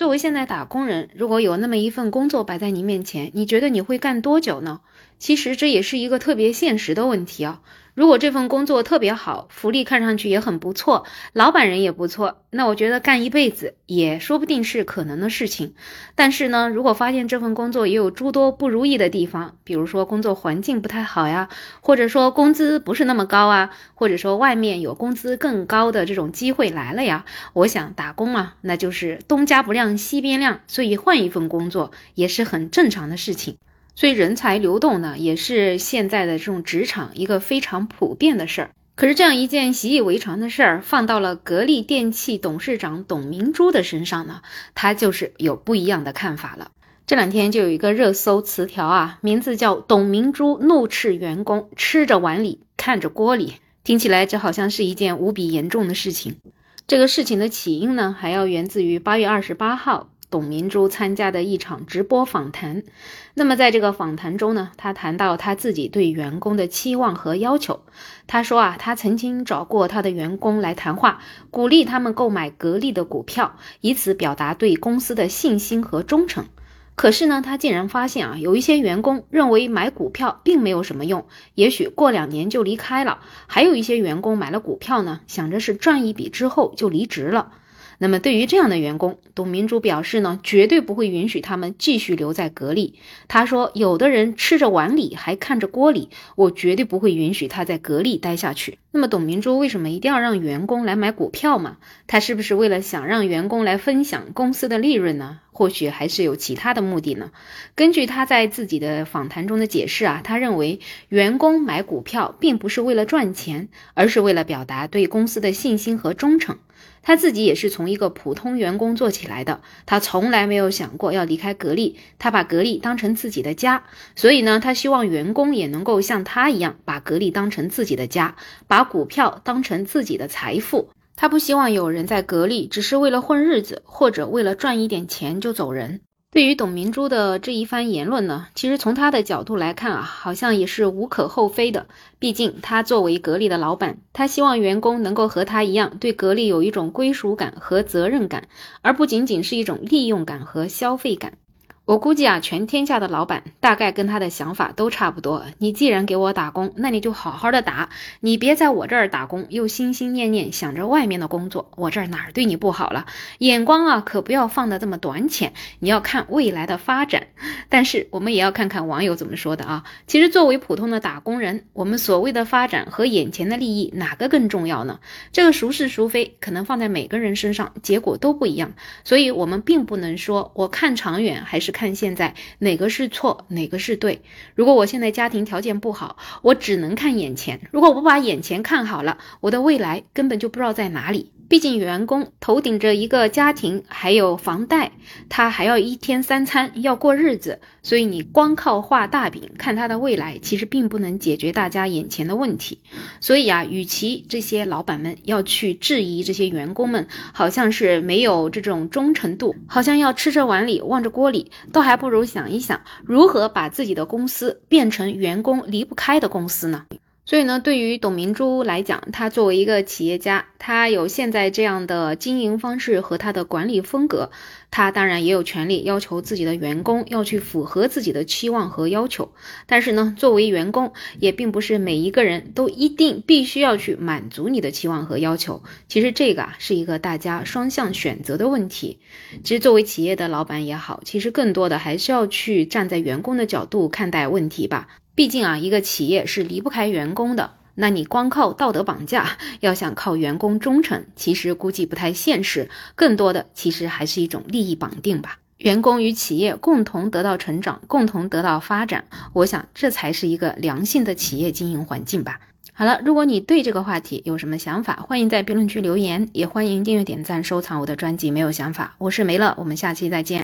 作为现在打工人，如果有那么一份工作摆在你面前，你觉得你会干多久呢？其实这也是一个特别现实的问题啊。如果这份工作特别好，福利看上去也很不错，老板人也不错，那我觉得干一辈子也说不定是可能的事情。但是呢，如果发现这份工作也有诸多不如意的地方，比如说工作环境不太好呀，或者说工资不是那么高啊，或者说外面有工资更高的这种机会来了呀，我想打工啊，那就是东家不亮西边亮，所以换一份工作也是很正常的事情。所以人才流动呢，也是现在的这种职场一个非常普遍的事儿。可是这样一件习以为常的事儿，放到了格力电器董事长董明珠的身上呢，他就是有不一样的看法了。这两天就有一个热搜词条啊，名字叫“董明珠怒斥员工吃着碗里看着锅里”，听起来这好像是一件无比严重的事情。这个事情的起因呢，还要源自于八月二十八号。董明珠参加的一场直播访谈，那么在这个访谈中呢，他谈到他自己对员工的期望和要求。他说啊，他曾经找过他的员工来谈话，鼓励他们购买格力的股票，以此表达对公司的信心和忠诚。可是呢，他竟然发现啊，有一些员工认为买股票并没有什么用，也许过两年就离开了；还有一些员工买了股票呢，想着是赚一笔之后就离职了。那么对于这样的员工，董明珠表示呢，绝对不会允许他们继续留在格力。他说，有的人吃着碗里还看着锅里，我绝对不会允许他在格力待下去。那么董明珠为什么一定要让员工来买股票嘛？他是不是为了想让员工来分享公司的利润呢？或许还是有其他的目的呢？根据他在自己的访谈中的解释啊，他认为员工买股票并不是为了赚钱，而是为了表达对公司的信心和忠诚。他自己也是从一个普通员工做起来的，他从来没有想过要离开格力，他把格力当成自己的家，所以呢，他希望员工也能够像他一样，把格力当成自己的家，把股票当成自己的财富。他不希望有人在格力只是为了混日子，或者为了赚一点钱就走人。对于董明珠的这一番言论呢，其实从她的角度来看啊，好像也是无可厚非的。毕竟她作为格力的老板，她希望员工能够和她一样，对格力有一种归属感和责任感，而不仅仅是一种利用感和消费感。我估计啊，全天下的老板大概跟他的想法都差不多。你既然给我打工，那你就好好的打，你别在我这儿打工又心心念念想着外面的工作。我这儿哪儿对你不好了？眼光啊，可不要放的这么短浅，你要看未来的发展。但是我们也要看看网友怎么说的啊。其实作为普通的打工人，我们所谓的发展和眼前的利益哪个更重要呢？这个孰是孰非，可能放在每个人身上结果都不一样。所以我们并不能说我看长远还是看。看现在哪个是错，哪个是对？如果我现在家庭条件不好，我只能看眼前。如果我把眼前看好了，我的未来根本就不知道在哪里。毕竟员工头顶着一个家庭，还有房贷，他还要一天三餐，要过日子。所以你光靠画大饼看他的未来，其实并不能解决大家眼前的问题。所以啊，与其这些老板们要去质疑这些员工们，好像是没有这种忠诚度，好像要吃着碗里望着锅里，倒还不如想一想如何把自己的公司变成员工离不开的公司呢？所以呢，对于董明珠来讲，她作为一个企业家，她有现在这样的经营方式和她的管理风格，她当然也有权利要求自己的员工要去符合自己的期望和要求。但是呢，作为员工，也并不是每一个人都一定必须要去满足你的期望和要求。其实这个啊，是一个大家双向选择的问题。其实作为企业的老板也好，其实更多的还是要去站在员工的角度看待问题吧。毕竟啊，一个企业是离不开员工的。那你光靠道德绑架，要想靠员工忠诚，其实估计不太现实。更多的其实还是一种利益绑定吧。员工与企业共同得到成长，共同得到发展，我想这才是一个良性的企业经营环境吧。好了，如果你对这个话题有什么想法，欢迎在评论区留言，也欢迎订阅、点赞、收藏我的专辑。没有想法，我是梅乐，我们下期再见。